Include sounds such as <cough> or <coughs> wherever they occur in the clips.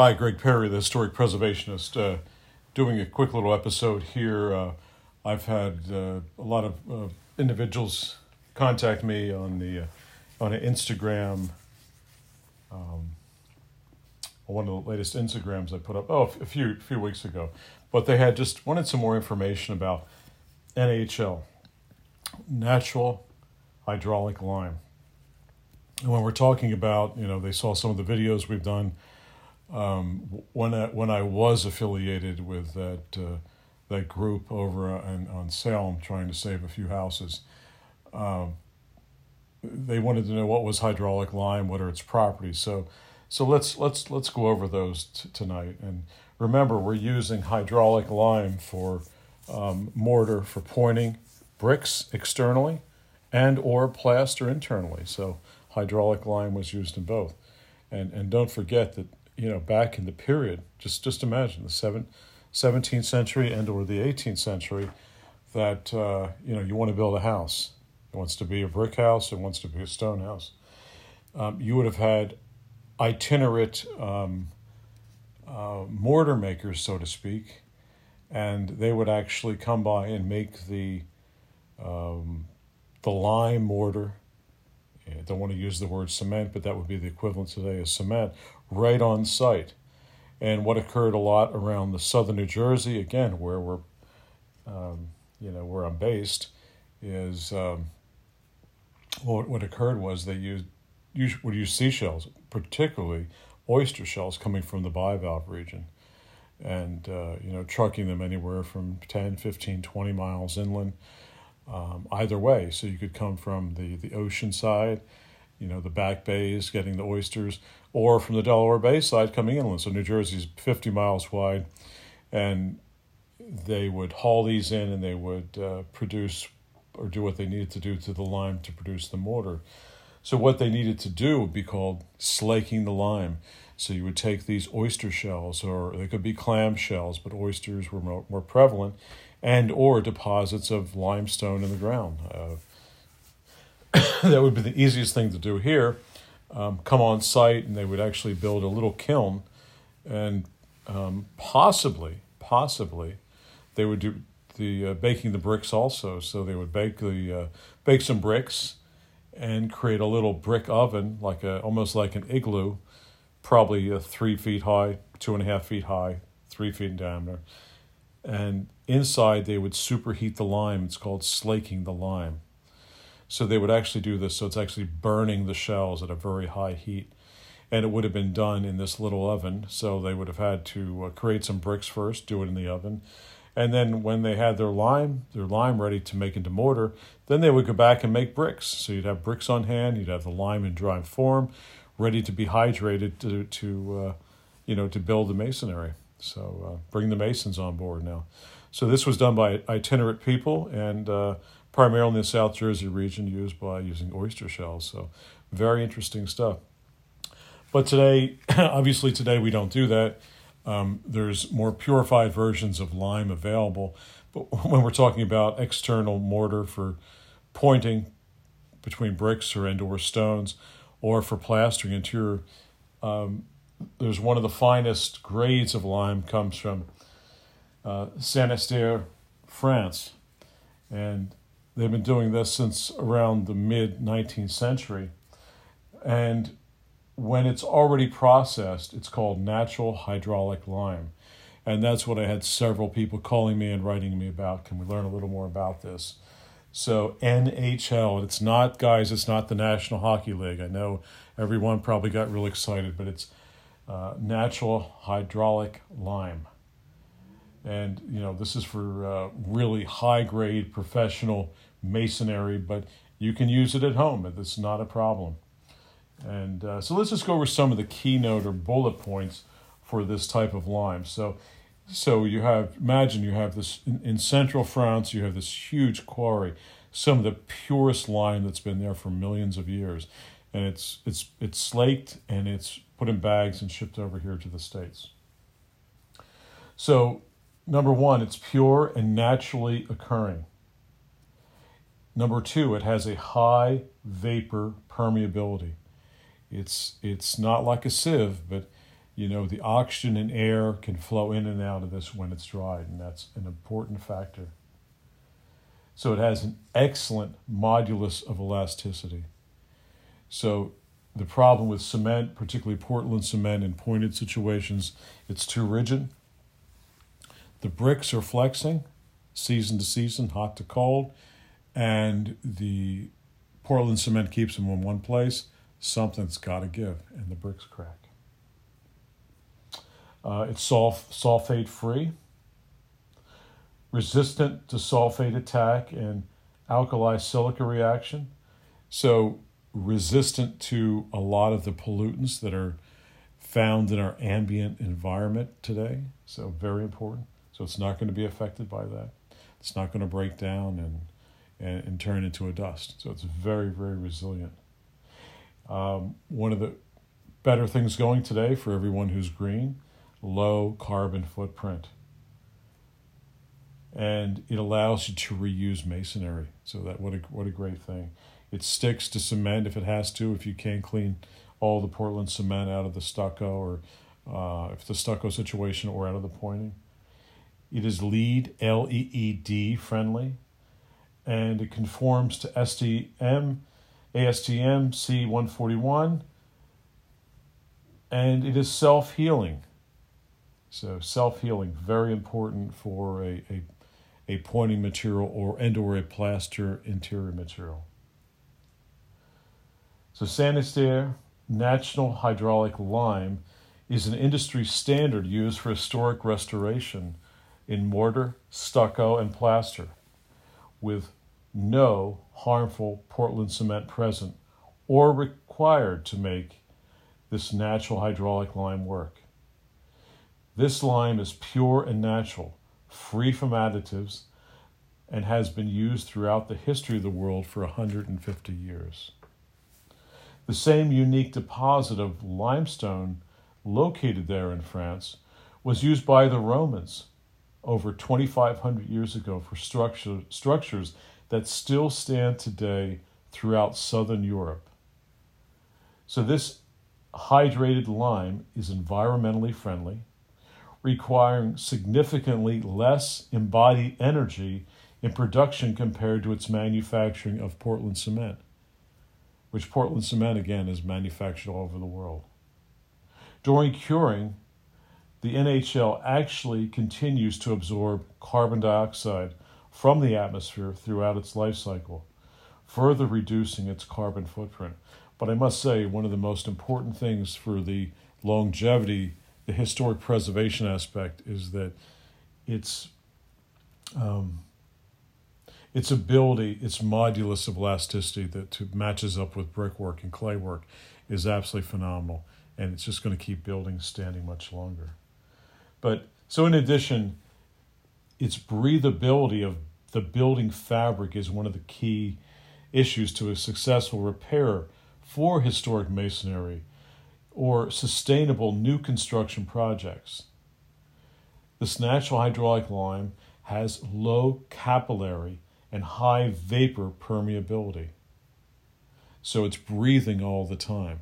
Hi, Gregg Perry, the historic preservationist, uh, doing a quick little episode here. Uh, I've had uh, a lot of uh, individuals contact me on the uh, on Instagram. Um, one of the latest Instagrams I put up oh a few few weeks ago, but they had just wanted some more information about NHL, natural hydraulic lime. And when we're talking about, you know, they saw some of the videos we've done um, when I, when I was affiliated with that uh, that group over on, on Salem, trying to save a few houses, um, they wanted to know what was hydraulic lime, what are its properties. So, so let's let's let's go over those t- tonight. And remember, we're using hydraulic lime for um, mortar for pointing bricks externally, and or plaster internally. So hydraulic lime was used in both. And and don't forget that you know, back in the period, just just imagine the seven, 17th century and or the 18th century, that uh, you know you want to build a house. It wants to be a brick house. It wants to be a stone house. Um, you would have had itinerant um, uh, mortar makers, so to speak, and they would actually come by and make the um, the lime mortar. I don't want to use the word cement, but that would be the equivalent today of cement, right on site. And what occurred a lot around the southern New Jersey, again, where we're, um, you know, where I'm based, is um, what, what occurred was they used, used would use seashells, particularly oyster shells coming from the Bivalve region, and uh, you know, trucking them anywhere from 10, 15, 20 miles inland. Um, either way, so you could come from the, the ocean side you know, the back bays getting the oysters, or from the Delaware Bay side coming inland. So New Jersey's 50 miles wide, and they would haul these in and they would uh, produce or do what they needed to do to the lime to produce the mortar. So what they needed to do would be called slaking the lime. So you would take these oyster shells, or they could be clam shells, but oysters were more, more prevalent, and or deposits of limestone in the ground. Uh, <coughs> that would be the easiest thing to do here. Um, come on site and they would actually build a little kiln and um, possibly, possibly, they would do the uh, baking the bricks also. So they would bake the uh, bake some bricks and create a little brick oven, like a almost like an igloo, probably uh, three feet high, two and a half feet high, three feet in diameter. And inside they would superheat the lime. It's called slaking the lime. So they would actually do this. So it's actually burning the shells at a very high heat. And it would have been done in this little oven. So they would have had to uh, create some bricks first, do it in the oven. And then when they had their lime, their lime ready to make into mortar, then they would go back and make bricks. So you'd have bricks on hand, you'd have the lime in dry form, ready to be hydrated to, to uh, you know, to build the masonry. So uh, bring the masons on board now. So this was done by itinerant people, and uh, primarily in the South Jersey region, used by using oyster shells. So, very interesting stuff. But today, <clears throat> obviously, today we don't do that. Um, there's more purified versions of lime available. But <laughs> when we're talking about external mortar for pointing between bricks or indoor stones, or for plastering interior, um, there's one of the finest grades of lime comes from uh, Saint-Astier, France, and They've been doing this since around the mid 19th century. And when it's already processed, it's called natural hydraulic lime. And that's what I had several people calling me and writing me about. Can we learn a little more about this? So, NHL, it's not, guys, it's not the National Hockey League. I know everyone probably got really excited, but it's uh, natural hydraulic lime. And, you know, this is for uh, really high grade professional masonry, but you can use it at home. It's not a problem. And uh, so let's just go over some of the keynote or bullet points for this type of lime. So, so you have imagine you have this in, in central France. You have this huge quarry, some of the purest lime that's been there for millions of years, and it's it's it's slaked and it's put in bags and shipped over here to the states. So, number one, it's pure and naturally occurring. Number two, it has a high vapor permeability. It's it's not like a sieve, but you know, the oxygen and air can flow in and out of this when it's dried, and that's an important factor. So it has an excellent modulus of elasticity. So the problem with cement, particularly Portland cement in pointed situations, it's too rigid. The bricks are flexing season to season, hot to cold, and the Portland cement keeps them in one place. Something's got to give, and the bricks crack. Uh, it's sulf- sulfate free, resistant to sulfate attack and alkali silica reaction. So, resistant to a lot of the pollutants that are found in our ambient environment today. So, very important. So, it's not going to be affected by that. It's not going to break down and, and, and turn into a dust. So, it's very, very resilient. Um, one of the better things going today for everyone who's green low carbon footprint. And it allows you to reuse masonry. So that what a what a great thing. It sticks to cement if it has to. If you can't clean all the Portland cement out of the stucco or uh, if the stucco situation or out of the pointing. It is LEED L E E D friendly, and it conforms to STM ASTM C141, and it is self healing. So self healing very important for a, a a pointing material or and or a plaster interior material. So Saint-Astier National Hydraulic Lime is an industry standard used for historic restoration in mortar, stucco, and plaster, with no harmful Portland cement present or required to make this natural hydraulic lime work. This lime is pure and natural, free from additives, and has been used throughout the history of the world for 150 years. The same unique deposit of limestone located there in France was used by the Romans over 2,500 years ago for structure, structures that still stand today throughout southern Europe. So, this hydrated lime is environmentally friendly, requiring significantly less embodied energy in production compared to its manufacturing of Portland cement, which Portland cement again is manufactured all over the world. During curing, the NHL actually continues to absorb carbon dioxide from the atmosphere throughout its life cycle, further reducing its carbon footprint. But I must say, one of the most important things for the longevity the historic preservation aspect is that its um, its ability, its modulus of elasticity that to, matches up with brickwork and claywork is absolutely phenomenal, and it's just going to keep buildings standing much longer. But so, in addition, its breathability of the building fabric is one of the key issues to a successful repair for historic masonry or sustainable new construction projects. This natural hydraulic lime has low capillary and high vapor permeability. So it's breathing all the time.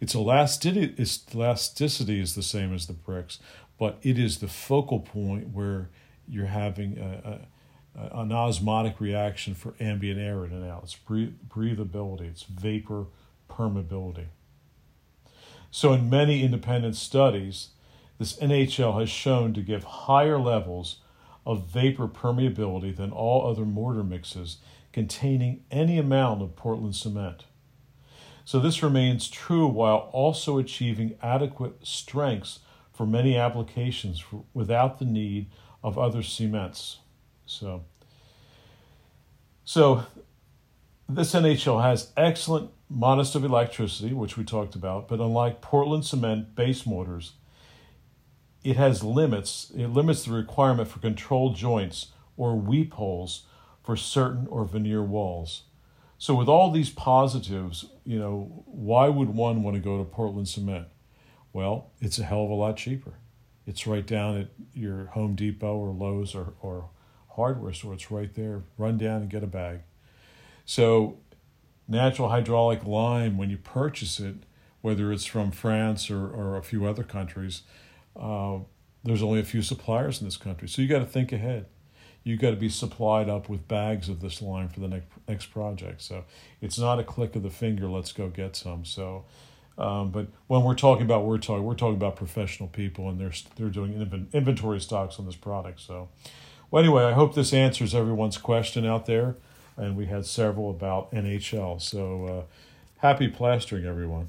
Its elasticity, is the same as the bricks, but it is the focal point where you're having a, a, an osmotic reaction for ambient air in and out. It's breathability, it's vapor permeability. So, in many independent studies, this NHL has shown to give higher levels of vapor permeability than all other mortar mixes containing any amount of Portland cement. So, this remains true while also achieving adequate strengths for many applications for, without the need of other cements. So, so this NHL has excellent modulus of elasticity, which we talked about, but unlike Portland cement base mortars, it has limits. It limits the requirement for control joints or weep holes for certain or veneer walls. So with all these positives, you know, why would one want to go to Portland cement? Well, it's a hell of a lot cheaper. It's right down at your Home Depot or Lowe's or, or hardware store. It's right there. Run down and get a bag. So natural hydraulic lime, when you purchase it, whether it's from France or, or a few other countries, uh, there's only a few suppliers in this country. So you got to think ahead. You got to be supplied up with bags of this lime for the next next project. So it's not a click of the finger. Let's go get some. So, um, but when we're talking about we're talking we're talking about professional people and they're they're doing inventory stocks on this product. So, well, anyway, I hope this answers everyone's question out there, and we had several about NHL. So, uh, happy plastering, everyone.